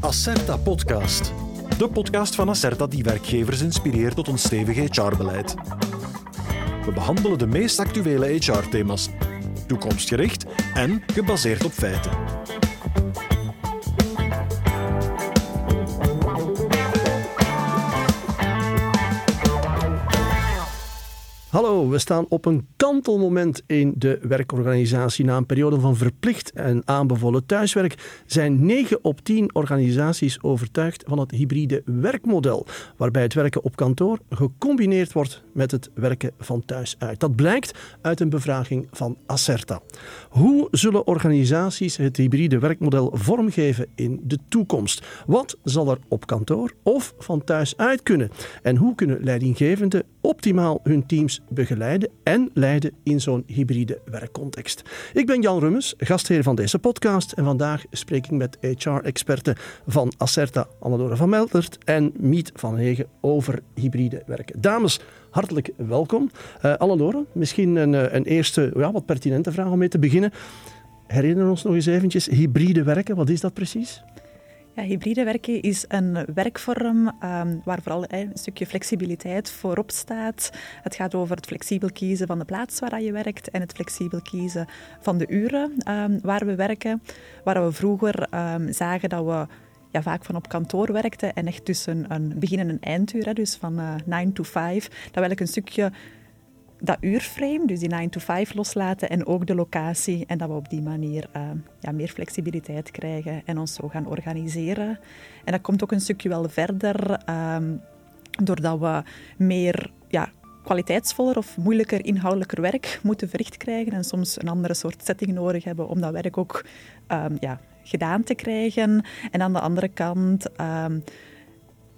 Acerta Podcast. De podcast van Acerta die werkgevers inspireert tot een stevig HR-beleid. We behandelen de meest actuele HR-thema's, toekomstgericht en gebaseerd op feiten. Hallo, we staan op een kantelmoment in de werkorganisatie. Na een periode van verplicht en aanbevolen thuiswerk zijn 9 op 10 organisaties overtuigd van het hybride werkmodel, waarbij het werken op kantoor gecombineerd wordt met het werken van thuis uit. Dat blijkt uit een bevraging van Acerta. Hoe zullen organisaties het hybride werkmodel vormgeven in de toekomst? Wat zal er op kantoor of van thuis uit kunnen? En hoe kunnen leidinggevenden optimaal hun teams begeleiden en leiden in zo'n hybride werkcontext. Ik ben Jan Rummes, gastheer van deze podcast en vandaag spreek ik met HR-experten van Acerta, Annelore van Meltert en Miet van Hegen over hybride werken. Dames, hartelijk welkom. Uh, misschien een, eh, een eerste ja, wat pertinente vraag om mee te beginnen. Herinner ons nog eens eventjes, hybride werken, wat is dat precies? Hybride werken is een werkvorm um, waar vooral een stukje flexibiliteit voorop staat. Het gaat over het flexibel kiezen van de plaats waar je werkt en het flexibel kiezen van de uren um, waar we werken. Waar we vroeger um, zagen dat we ja, vaak van op kantoor werkten en echt tussen een begin- en een einduur, hè, dus van uh, eh, 9 to 5, dat we een stukje dat uurframe, dus die 9 to 5 loslaten en ook de locatie. En dat we op die manier uh, ja, meer flexibiliteit krijgen en ons zo gaan organiseren. En dat komt ook een stukje wel verder, um, doordat we meer ja, kwaliteitsvoller of moeilijker inhoudelijker werk moeten verricht krijgen en soms een andere soort setting nodig hebben om dat werk ook um, ja, gedaan te krijgen. En aan de andere kant... Um,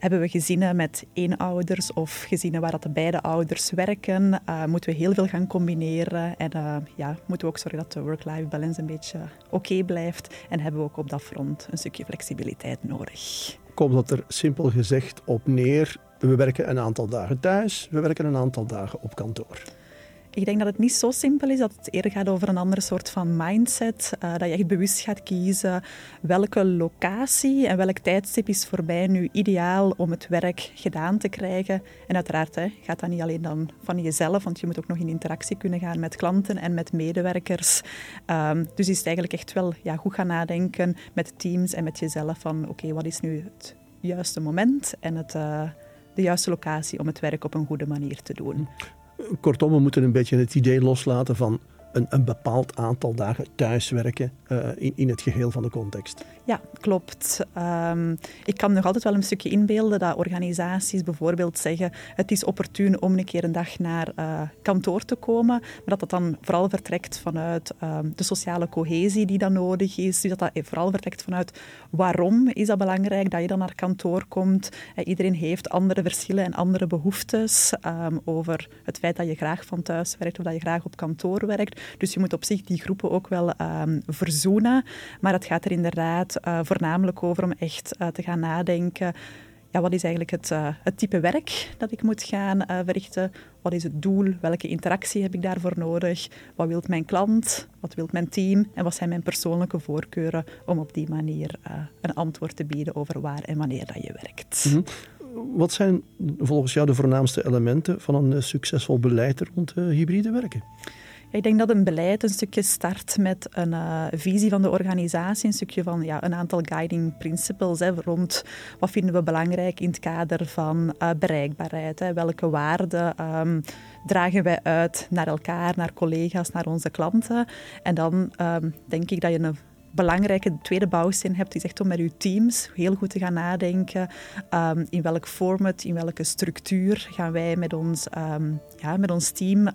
hebben we gezinnen met één ouders of gezinnen waar dat de beide ouders werken, uh, moeten we heel veel gaan combineren. En uh, ja, moeten we ook zorgen dat de work-life balance een beetje oké blijft. En hebben we ook op dat front een stukje flexibiliteit nodig. Komt dat er simpel gezegd op neer, we werken een aantal dagen thuis, we werken een aantal dagen op kantoor. Ik denk dat het niet zo simpel is, dat het eerder gaat over een andere soort van mindset. Uh, dat je echt bewust gaat kiezen welke locatie en welk tijdstip is voor mij nu ideaal om het werk gedaan te krijgen. En uiteraard hè, gaat dat niet alleen dan van jezelf, want je moet ook nog in interactie kunnen gaan met klanten en met medewerkers. Um, dus is het eigenlijk echt wel ja, goed gaan nadenken met teams en met jezelf van oké, wat is nu het juiste moment en het, uh, de juiste locatie om het werk op een goede manier te doen. Kortom, we moeten een beetje het idee loslaten van een, een bepaald aantal dagen thuiswerken uh, in, in het geheel van de context. Ja, klopt. Um, ik kan nog altijd wel een stukje inbeelden dat organisaties bijvoorbeeld zeggen het is opportun om een keer een dag naar uh, kantoor te komen, maar dat dat dan vooral vertrekt vanuit um, de sociale cohesie die dan nodig is. Dus dat dat vooral vertrekt vanuit waarom is dat belangrijk dat je dan naar kantoor komt. Uh, iedereen heeft andere verschillen en andere behoeftes um, over het feit dat je graag van thuis werkt of dat je graag op kantoor werkt. Dus je moet op zich die groepen ook wel verzoenen. Maar het gaat er inderdaad uh, voornamelijk over om echt uh, te gaan nadenken. Ja, wat is eigenlijk het, uh, het type werk dat ik moet gaan verrichten? Wat is het doel? Welke interactie heb ik daarvoor nodig? Wat wil mijn klant? Wat wil mijn team? En wat zijn mijn persoonlijke voorkeuren om op die manier een antwoord te bieden over waar en wanneer dat je werkt? -hmm. Wat zijn volgens jou de voornaamste elementen van een succesvol beleid rond hybride werken? Ik denk dat een beleid een stukje start met een uh, visie van de organisatie, een stukje van ja, een aantal guiding principles hè, rond wat vinden we belangrijk in het kader van uh, bereikbaarheid. Hè. Welke waarden um, dragen wij uit naar elkaar, naar collega's, naar onze klanten. En dan um, denk ik dat je een belangrijke tweede bouwsteen hebt, is echt om met je teams heel goed te gaan nadenken um, in welk format, in welke structuur gaan wij met ons, ja, met ons team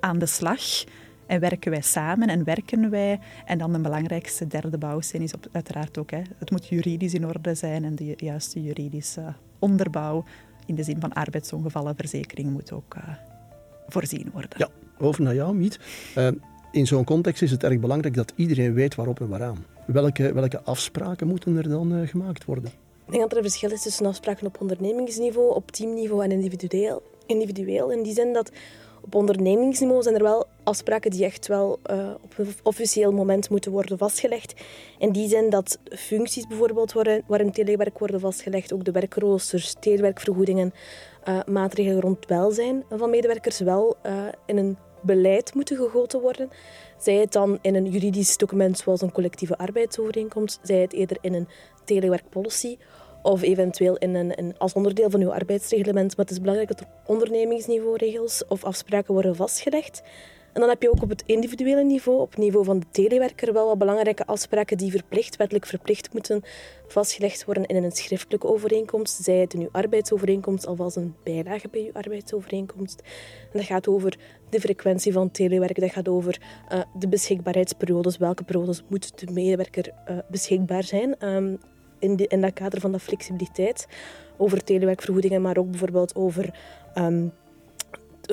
aan de slag. En werken wij samen en werken wij. En dan de belangrijkste derde bouwsteen is op, uiteraard ook, hè, het moet juridisch in orde zijn en de juiste juridische onderbouw in de zin van arbeidsongevallenverzekering moet ook uh, voorzien worden. Ja, over naar jou, Miet. Uh, in zo'n context is het erg belangrijk dat iedereen weet waarop en waaraan. Welke, welke afspraken moeten er dan uh, gemaakt worden? Ik denk dat er een verschil is tussen afspraken op ondernemingsniveau, op teamniveau en individueel. individueel. In die zin dat Op ondernemingsniveau zijn er wel afspraken die echt wel uh, op een officieel moment moeten worden vastgelegd. In die zin dat functies bijvoorbeeld worden, waarin telewerk worden vastgelegd, ook de werkroosters, telewerkvergoedingen, uh, maatregelen rond welzijn van medewerkers wel uh, in een beleid moeten gegoten worden. Zij het dan in een juridisch document zoals een collectieve arbeidsovereenkomst, zij het eerder in een telewerkpolicy of eventueel in een, als onderdeel van uw arbeidsreglement. Maar het is belangrijk dat er ondernemingsniveau regels of afspraken worden vastgelegd. En dan heb je ook op het individuele niveau, op het niveau van de telewerker, wel wat belangrijke afspraken die verplicht, wettelijk verplicht moeten vastgelegd worden in een schriftelijke overeenkomst. Zij het in uw arbeidsovereenkomst of een bijlage bij uw arbeidsovereenkomst. En dat gaat over de frequentie van telewerk, dat gaat over uh, de beschikbaarheidsperiodes. Welke periodes moet de medewerker uh, beschikbaar zijn? Um, in, in dat kader van de flexibiliteit. Over telewerkvergoedingen, maar ook bijvoorbeeld over um,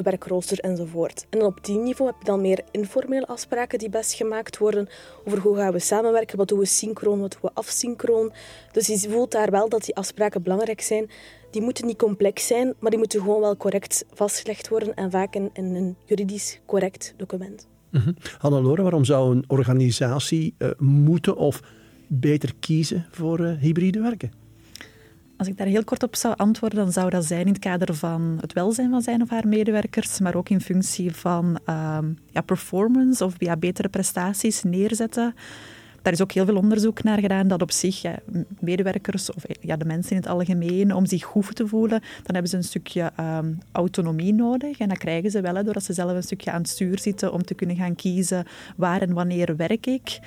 werkrooster enzovoort. En op die niveau heb je dan meer informele afspraken die best gemaakt worden over hoe gaan we samenwerken, wat doen we synchroon, wat doen we asynchroon. Dus je voelt daar wel dat die afspraken belangrijk zijn. Die moeten niet complex zijn, maar die moeten gewoon wel correct vastgelegd worden en vaak in, een juridisch correct document. Mm -hmm. Waarom zou een organisatie uh, moeten of beter kiezen voor uh, hybride werken? Als ik daar heel kort op zou antwoorden, dan zou dat zijn in het kader van het welzijn van zijn of haar medewerkers, maar ook in functie van um, ja, performance of ja, betere prestaties neerzetten. Daar is ook heel veel onderzoek naar gedaan dat op zich ja, medewerkers of ja, de mensen in het algemeen, om zich goed te voelen, dan hebben ze een stukje um, autonomie nodig. En dat krijgen ze wel, hè, doordat ze zelf een stukje aan het stuur zitten om te kunnen gaan kiezen waar en wanneer werk ik.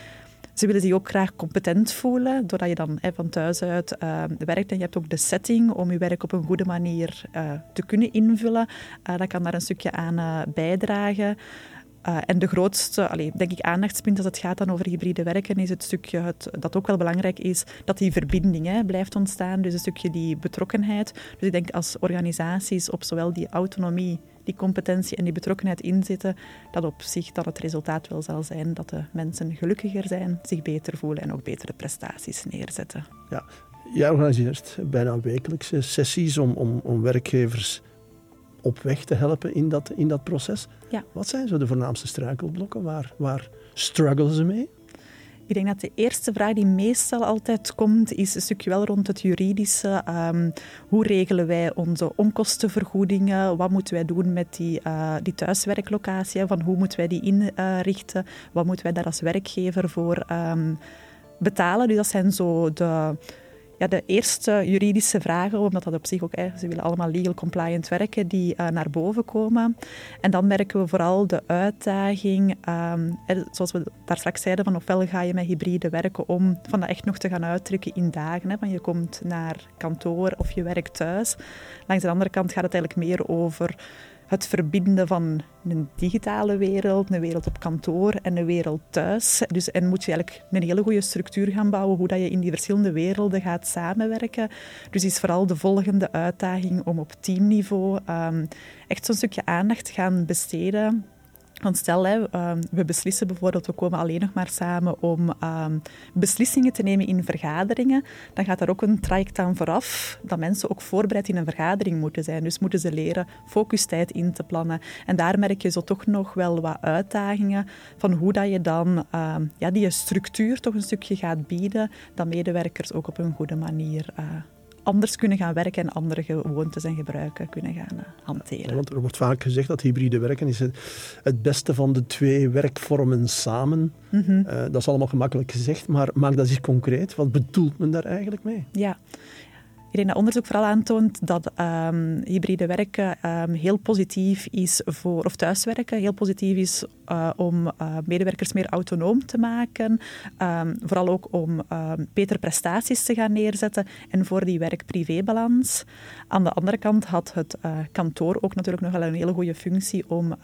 Ze willen zich ook graag competent voelen, doordat je dan van thuis uit uh, werkt. En je hebt ook de setting om je werk op een goede manier uh, te kunnen invullen. Uh, dat kan daar een stukje aan bijdragen. Uh, en de grootste, denk ik, aandachtspunt als het gaat dan over hybride werken, is het stukje het, dat ook wel belangrijk is, dat die verbinding hè, blijft ontstaan. Dus een stukje die betrokkenheid. Dus ik denk als organisaties op zowel die autonomie die competentie en die betrokkenheid inzetten, dat op zich dan het resultaat wel zal zijn dat de mensen gelukkiger zijn, zich beter voelen en ook betere prestaties neerzetten. Ja, jij organiseert bijna wekelijkse sessies om, om, om werkgevers op weg te helpen in dat, in dat proces. Ja. Wat zijn zo de voornaamste struikelblokken? Waar, waar struggelen ze mee? Ik denk dat de eerste vraag die meestal altijd komt, is een stukje wel rond het juridische. Um, hoe regelen wij onze onkostenvergoedingen? Wat moeten wij doen met die, uh, die thuiswerklocatie? Van hoe moeten wij die inrichten? Wat moeten wij daar als werkgever voor um, betalen? Dus dat zijn zo de ja, de eerste juridische vragen, omdat dat op zich ook, hè, ze willen allemaal legal compliant werken, die uh, naar boven komen. En dan merken we vooral de uitdaging, um, zoals we daar straks zeiden, van ofwel ga je met hybride werken om van dat echt nog te gaan uitdrukken in dagen. Hè, van je komt naar kantoor of je werkt thuis. Langs de andere kant gaat het eigenlijk meer over het verbinden van een digitale wereld, een wereld op kantoor en een wereld thuis. Dus, en moet je eigenlijk een hele goede structuur gaan bouwen hoe dat je in die verschillende werelden gaat samenwerken. Dus is vooral de volgende uitdaging om op teamniveau um, echt zo'n stukje aandacht gaan besteden want stel, hè, ehm, we beslissen bijvoorbeeld, we komen alleen nog maar samen om um, beslissingen te nemen in vergaderingen, dan gaat daar ook een traject aan vooraf, dat mensen ook voorbereid in een vergadering moeten zijn. Dus moeten ze leren focustijd in te plannen. En daar merk je zo toch nog wel wat uitdagingen van hoe dat je dan um, ja, die structuur toch een stukje gaat bieden, dat medewerkers ook op een goede manier uh, anders kunnen gaan werken en andere gewoontes en gebruiken kunnen gaan eh, hanteren. want er wordt vaak gezegd dat hybride werken is het, het beste van de twee werkvormen samen. Mm -hmm. uh, dat is allemaal gemakkelijk gezegd, maar maak dat eens concreet. Wat bedoelt men daar eigenlijk mee? Ja, ik denk dat onderzoek vooral aantoont dat um, hybride werken um, heel positief is voor, of thuiswerken, heel positief is uh, om uh, medewerkers meer autonoom te maken. Um, vooral ook om betere prestaties te gaan neerzetten en voor die werk-privé-balans. Aan de andere kant had het uh, kantoor ook natuurlijk nog wel een hele goede functie om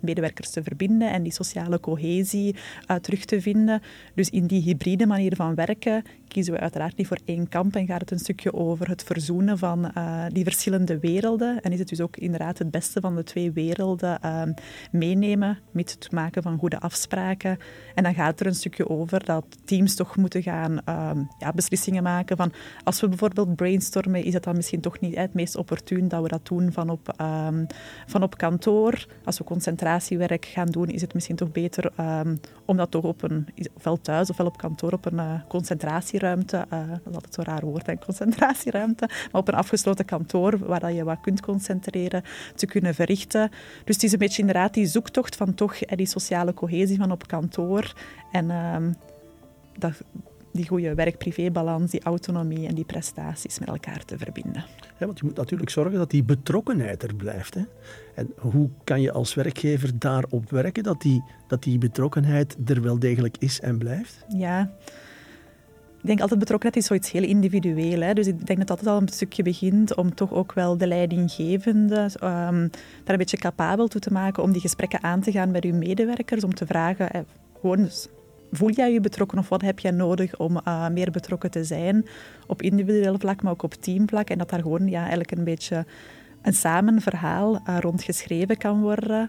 medewerkers te verbinden en die sociale cohesie terug te vinden. Dus in die hybride manier van werken kiezen we uiteraard niet voor één kamp en gaat het een stukje over het verzoenen van die verschillende werelden. En is het dus ook inderdaad het beste van de twee werelden uh, meenemen, met het maken van goede afspraken. En dan gaat er een stukje over dat teams toch moeten gaan ehm, ja, beslissingen maken van als we bijvoorbeeld brainstormen, is het dan misschien toch niet het meest opportun dat we dat doen van op, um, van op kantoor. Als we concentratiewerk gaan doen, is het misschien toch beter um, om dat toch op een, ofwel thuis ofwel op kantoor, op een uh, concentratieruimte, uh, dat is altijd zo'n raar woord, een concentratieruimte, maar op een afgesloten kantoor waar dat je wat kunt concentreren, te kunnen verrichten. Dus het is een beetje inderdaad die zoektocht van toch die sociale cohesie van op kantoor en um, dat, die goede werk-privé-balans, die autonomie en die prestaties met elkaar te verbinden. Ja, want je moet natuurlijk zorgen dat die betrokkenheid er blijft. Hè? En hoe kan je als werkgever daarop werken dat die, dat die betrokkenheid er wel degelijk is en blijft? Ja, ik denk altijd betrokkenheid is zoiets heel individueel. Hè? Dus ik denk dat dat al een stukje begint om toch ook wel de leidinggevende um, daar een beetje capabel toe te maken om die gesprekken aan te gaan met uw medewerkers, om te vragen, eh, gewoon voel jij je betrokken of wat heb jij nodig om uh, meer betrokken te zijn op individueel vlak, maar ook op teamvlak en dat daar gewoon ja, eigenlijk een beetje een samen verhaal uh, rond geschreven kan worden.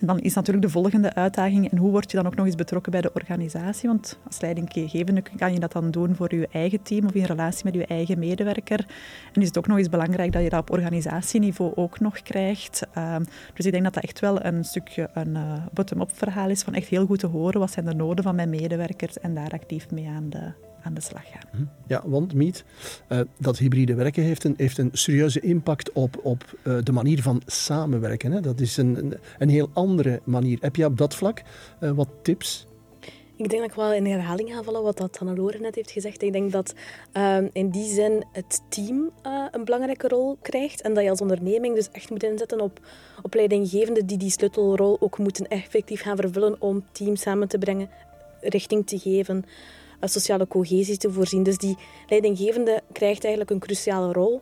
En dan is natuurlijk de volgende uitdaging, en hoe word je dan ook nog eens betrokken bij de organisatie? Want als leidinggevende kan je dat dan doen voor je eigen team of in relatie met je eigen medewerker. En is het ook nog eens belangrijk dat je dat op organisatieniveau ook nog krijgt. Uh, dus ik denk dat dat echt wel een stukje een uh, bottom-up verhaal is, van echt heel goed te horen wat zijn de noden van mijn medewerkers en daar actief mee aan de, aan de slag gaan. Hm. Ja, want Miet, uh, dat hybride werken heeft een, heeft een serieuze impact op, op uh, de manier van samenwerken. Hè? Dat is een, een, een, heel andere manier. Heb je op dat vlak uh, wat tips? Ik denk dat ik wel in herhaling ga vallen wat dat Hannelore net heeft gezegd. Ik denk dat uh, in die zin het team uh, een belangrijke rol krijgt en dat je als onderneming dus echt moet inzetten op, op leidinggevenden die die sleutelrol ook moeten effectief gaan vervullen om teams samen te brengen, richting te geven, sociale cohesie te voorzien. Dus die leidinggevende krijgt eigenlijk een cruciale rol.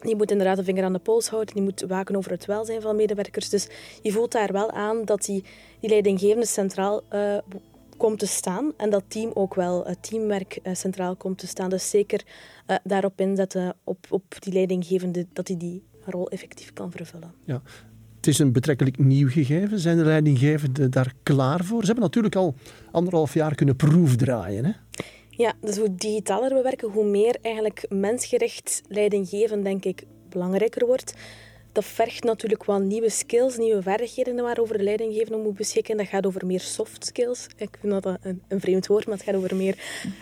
Die moet inderdaad de vinger aan de pols houden, die moet waken over het welzijn van medewerkers. Dus je voelt daar wel aan dat die, die leidinggevende centraal uh, komt te staan en dat team ook wel, het teamwerk uh, centraal komt te staan. Dus zeker uh, daarop inzetten, op, op die leidinggevende, dat hij die, die rol effectief kan vervullen. Ja. Het is een betrekkelijk nieuw gegeven. Zijn de leidinggevenden daar klaar voor? Ze hebben natuurlijk al anderhalf jaar kunnen proefdraaien. Hè? Ja, dus hoe digitaler we werken, hoe meer eigenlijk mensgericht leidinggeven, denk ik, belangrijker wordt. Dat vergt natuurlijk wel nieuwe skills, nieuwe vaardigheden waarover de leidinggevende moet beschikken. Dat gaat over meer soft skills. Ik vind dat een, een vreemd woord, maar het gaat over meer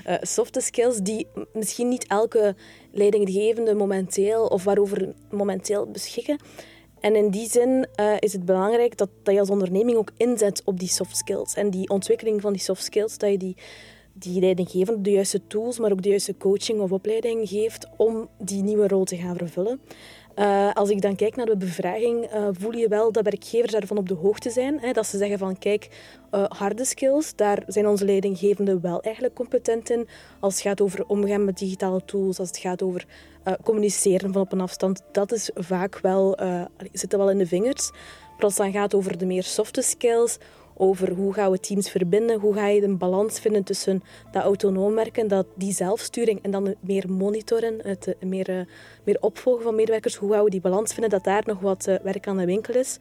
uh, soft skills die misschien niet elke leidinggevende momenteel of waarover momenteel beschikken. En in die zin uh, is het belangrijk dat, dat je als onderneming ook inzet op die soft skills. En die ontwikkeling van die soft skills, dat je die, die leidinggevende de juiste tools, maar ook de juiste coaching of opleiding geeft om die nieuwe rol te gaan vervullen. Uh, als ik dan kijk naar de bevraging, uh, voel je wel dat werkgevers daarvan op de hoogte zijn. Hè, dat ze zeggen van, kijk, uh, harde skills, daar zijn onze leidinggevenden wel eigenlijk competent in. Als het gaat over omgaan met digitale tools, als het gaat over communiceren van op een afstand, dat is vaak wel, zit wel in de vingers. Maar als het dan gaat over de meer softe skills, over hoe gaan we teams verbinden, hoe ga je een balans vinden tussen dat autonoom werken, dat, die zelfsturing en dan meer monitoren, het meer, uh, meer opvolgen van medewerkers, hoe gaan we die balans vinden, dat daar nog wat uh, werk aan de winkel is.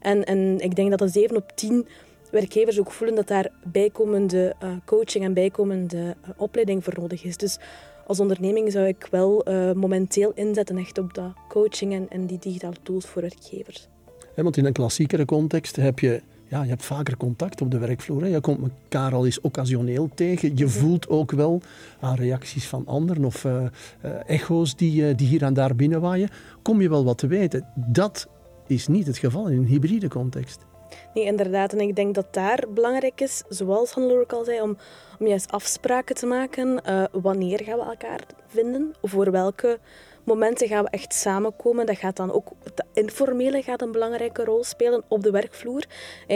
En, en ik denk dat een 7 op 10 werkgevers ook voelen dat daar bijkomende coaching en bijkomende opleiding voor nodig is. Dus als onderneming zou ik wel momenteel inzetten echt op dat coaching en, en die digitale tools voor werkgevers. Want in een klassiekere context heb je ja, je hebt vaker contact op de werkvloer. Hè. Je komt elkaar al eens occasioneel tegen. Je voelt ook wel aan reacties van anderen of uh, uh, echo's die, uh, die hier en daar binnenwaaien. Kom je wel wat te weten. Dat is niet het geval in een hybride context. Nee, inderdaad. En ik denk dat daar belangrijk is, zoals Hannelore ook al zei, om, om juist afspraken te maken. wanneer gaan we elkaar vinden? Of voor welke momenten gaan we echt samenkomen. Dat gaat dan ook, het informele gaat een belangrijke rol spelen op de werkvloer.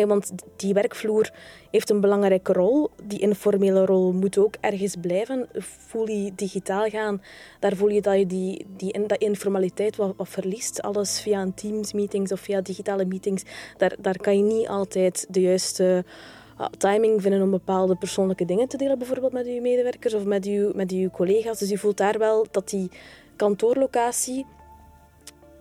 Want die werkvloer heeft een belangrijke rol. Die informele rol moet ook ergens blijven. Voel je digitaal gaan, daar voel je dat je die, die, informaliteit wat, verliest. Alles via een Teams-meetings of via digitale meetings. Daar, daar kan je niet altijd de juiste timing vinden om bepaalde persoonlijke dingen te delen, bijvoorbeeld met uw medewerkers of met uw, met uw collega's. Dus je voelt daar wel dat die kantoorlocatie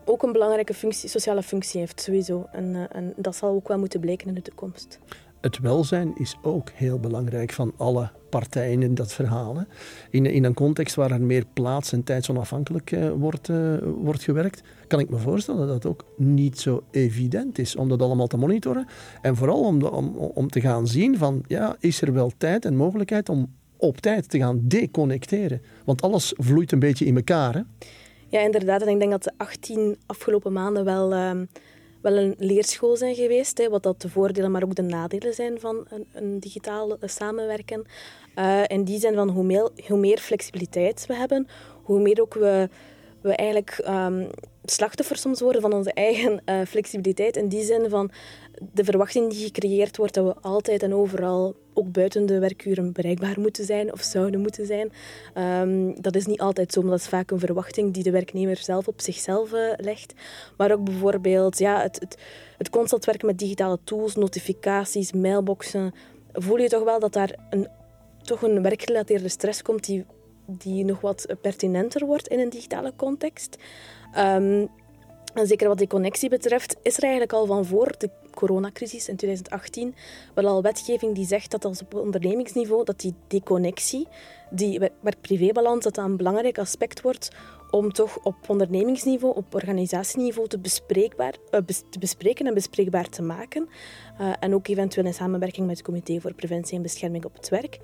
ook een belangrijke functie, sociale functie heeft, sowieso. En, uh, en dat zal ook wel moeten blijken in de toekomst. het welzijn is ook heel belangrijk van alle partijen in dat verhaal. In, in een context waar er meer plaats- en tijdsonafhankelijk uh, wordt, uh, wordt gewerkt, kan ik me voorstellen dat het ook niet zo evident is om dat allemaal te monitoren. En vooral om, om, om te gaan zien van, ja, is er wel tijd en mogelijkheid om op tijd te gaan deconnecteren? Want alles vloeit een beetje in elkaar. Hè? Ja, inderdaad. En ik denk dat de 18 afgelopen maanden wel... Uh wel een leerschool zijn geweest. Hè, wat dat de voordelen, maar ook de nadelen zijn van een, een digitaal samenwerken. Uh, en die zijn van hoe meer, flexibiliteit we hebben, hoe meer ook we, we eigenlijk um, slachtoffer soms worden van onze eigen uh, flexibiliteit. In die zin van de verwachting die gecreëerd wordt dat we altijd en overal, ook buiten de werkuren, bereikbaar moeten zijn of zouden moeten zijn. Um, dat is niet altijd zo, maar dat is vaak een verwachting die de werknemer zelf op zichzelf uh, legt. Maar ook bijvoorbeeld ja, het, het, het constant werken met digitale tools, notificaties, mailboxen. Voel je toch wel dat daar een, toch een werkgerelateerde stress komt die, die nog wat pertinenter wordt in een digitale context. Um, en zeker wat die connectie betreft, is er eigenlijk al van voor de coronacrisis in 2018 wel al wetgeving die zegt dat als op ondernemingsniveau dat die deconnectie, die werk-privébalans, dat dat een belangrijk aspect wordt om toch op ondernemingsniveau, op organisatieniveau te, bespreekbaar, bes te bespreken en bespreekbaar te maken. Uh, en ook eventueel in samenwerking met het Comité voor Preventie en Bescherming op het Werk.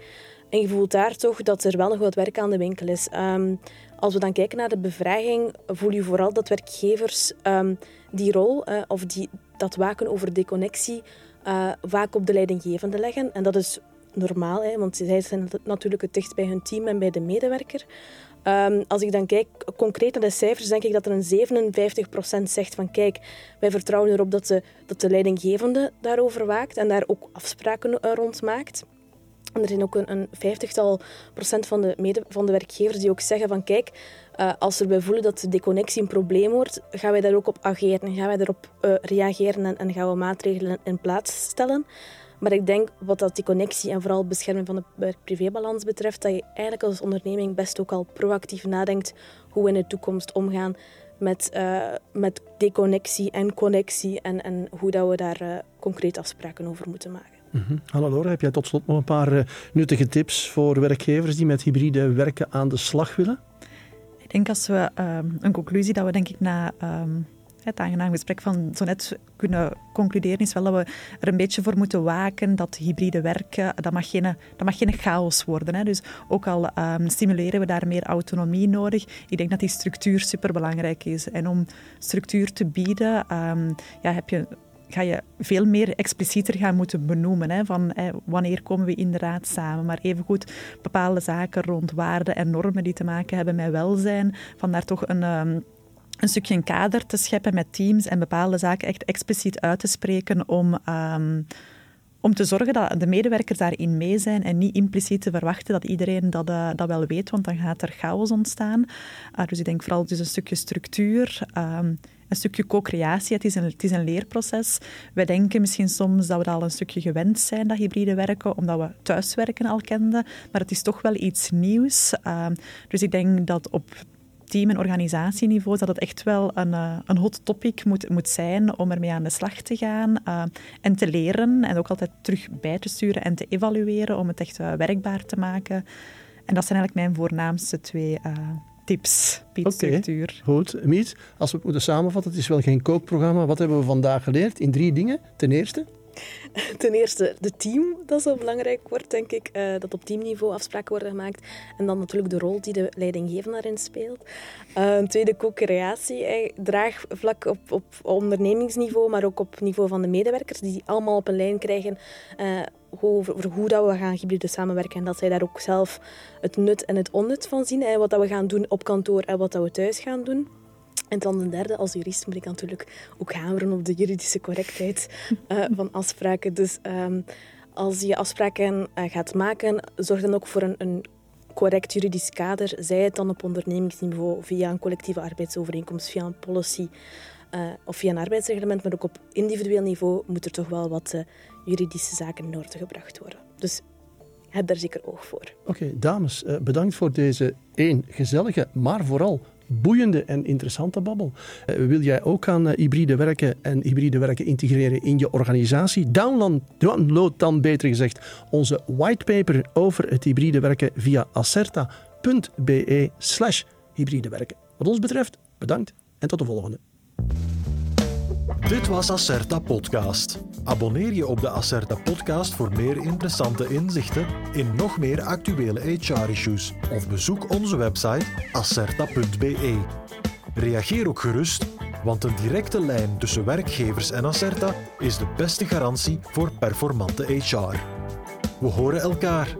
En je voelt daar toch dat er wel nog wat werk aan de winkel is. Um, als we dan kijken naar de bevraging, voel je vooral dat werkgevers um, die rol uh, of die, dat waken over deconnectie uh, vaak op de leidinggevende leggen. En dat is normaal, hè, want zij zijn natuurlijk het dichtst bij hun team en bij de medewerker. Um, als ik dan kijk concreet naar de cijfers, denk ik dat er een 57% zegt van kijk, wij vertrouwen erop dat de, dat de leidinggevende daarover waakt en daar ook afspraken rond maakt. En er zijn ook een, vijftigtal procent van de, mede, van de werkgevers die ook zeggen van kijk, uh, als we voelen dat de deconnectie een probleem wordt, gaan wij daar ook op ageren. Gaan wij daarop uh, reageren en, gaan we maatregelen in plaats stellen. Maar ik denk wat dat die connectie en vooral bescherming van de werk-privébalans betreft, dat je eigenlijk als onderneming best ook al proactief nadenkt hoe we in de toekomst omgaan met, uh, met deconnectie en connectie en, en hoe dat we daar concreet afspraken over moeten maken. Mm -hmm. Hallo Laura, heb jij tot slot nog een paar uh, nuttige tips voor werkgevers die met hybride werken aan de slag willen? Ik denk als we um, een conclusie dat we denk ik na um, het aangenaam gesprek van zo net kunnen concluderen is wel dat we er een beetje voor moeten waken dat hybride werken, dat mag geen, dat mag geen chaos worden. Hè. Dus ook al um, stimuleren we daar meer autonomie nodig, ik denk dat die structuur superbelangrijk is. En om structuur te bieden, ja, heb je ga je veel meer explicieter gaan moeten benoemen. Hè, van hè, wanneer komen we inderdaad samen. Maar evengoed bepaalde zaken rond waarden en normen die te maken hebben met welzijn. Van daar toch een... Um, een stukje een kader te scheppen met teams en bepaalde zaken echt expliciet uit te spreken om, um, om te zorgen dat de medewerkers daarin mee zijn en niet impliciet te verwachten dat iedereen dat, uh, dat wel weet, want dan gaat er chaos ontstaan. Uh, dus ik denk vooral dus een stukje structuur. Um, een stukje co-creatie. Het, is een, het is een leerproces. Wij denken misschien soms dat we al een stukje gewend zijn, dat hybride werken, omdat we thuiswerken al kenden. Maar het is toch wel iets nieuws. Uh, dus ik denk dat op team- en organisatieniveau dat het echt wel een, uh, een hot topic moet, moet zijn om ermee aan de slag te gaan uh, en te leren en ook altijd terug bij te sturen en te evalueren om het echt uh, werkbaar te maken. En dat zijn eigenlijk mijn voornaamste twee tips, Piet okay. Goed, Miet, als we het moeten samenvatten, het is wel geen kookprogramma. Wat hebben we vandaag geleerd in drie dingen? Ten eerste? Ten eerste de team, dat zo belangrijk wordt, denk ik. Uh, dat op teamniveau afspraken worden gemaakt. En dan natuurlijk de rol die de leidinggevende daarin speelt. Uh, tweede, co-creatie. Eh, draagvlak op, op ondernemingsniveau, maar ook op niveau van de medewerkers. Die allemaal op een lijn krijgen over hoe dat we gaan hybride samenwerken. En dat zij daar ook zelf het nut en het onnut van zien. Hè, wat dat we gaan doen op kantoor en wat dat we thuis gaan doen. En dan de derde, als jurist moet ik natuurlijk ook hameren op de juridische correctheid uh, van afspraken. Dus um, als je afspraken uh, gaat maken, zorg dan ook voor een, een, correct juridisch kader. Zij het dan op ondernemingsniveau via een collectieve arbeidsovereenkomst, via een policy uh, of via een arbeidsreglement. Maar ook op individueel niveau moet er toch wel wat juridische zaken in orde gebracht worden. Dus heb daar zeker oog voor. Oké, okay, dames, bedankt voor deze één gezellige, maar vooral boeiende en interessante babbel. Uh, wil jij ook aan uh, hybride werken en hybride werken integreren in je organisatie? Download, download dan beter gezegd onze whitepaper over het hybride werken via acerta.be slash hybride werken. Wat ons betreft, bedankt en tot de volgende. Dit was Acerta Podcast. Abonneer je op de Acerta Podcast voor meer interessante inzichten in nog meer actuele HR-issues of bezoek onze website acerta.be. Reageer ook gerust, want een directe lijn tussen werkgevers en Acerta is de beste garantie voor performante HR. We horen elkaar.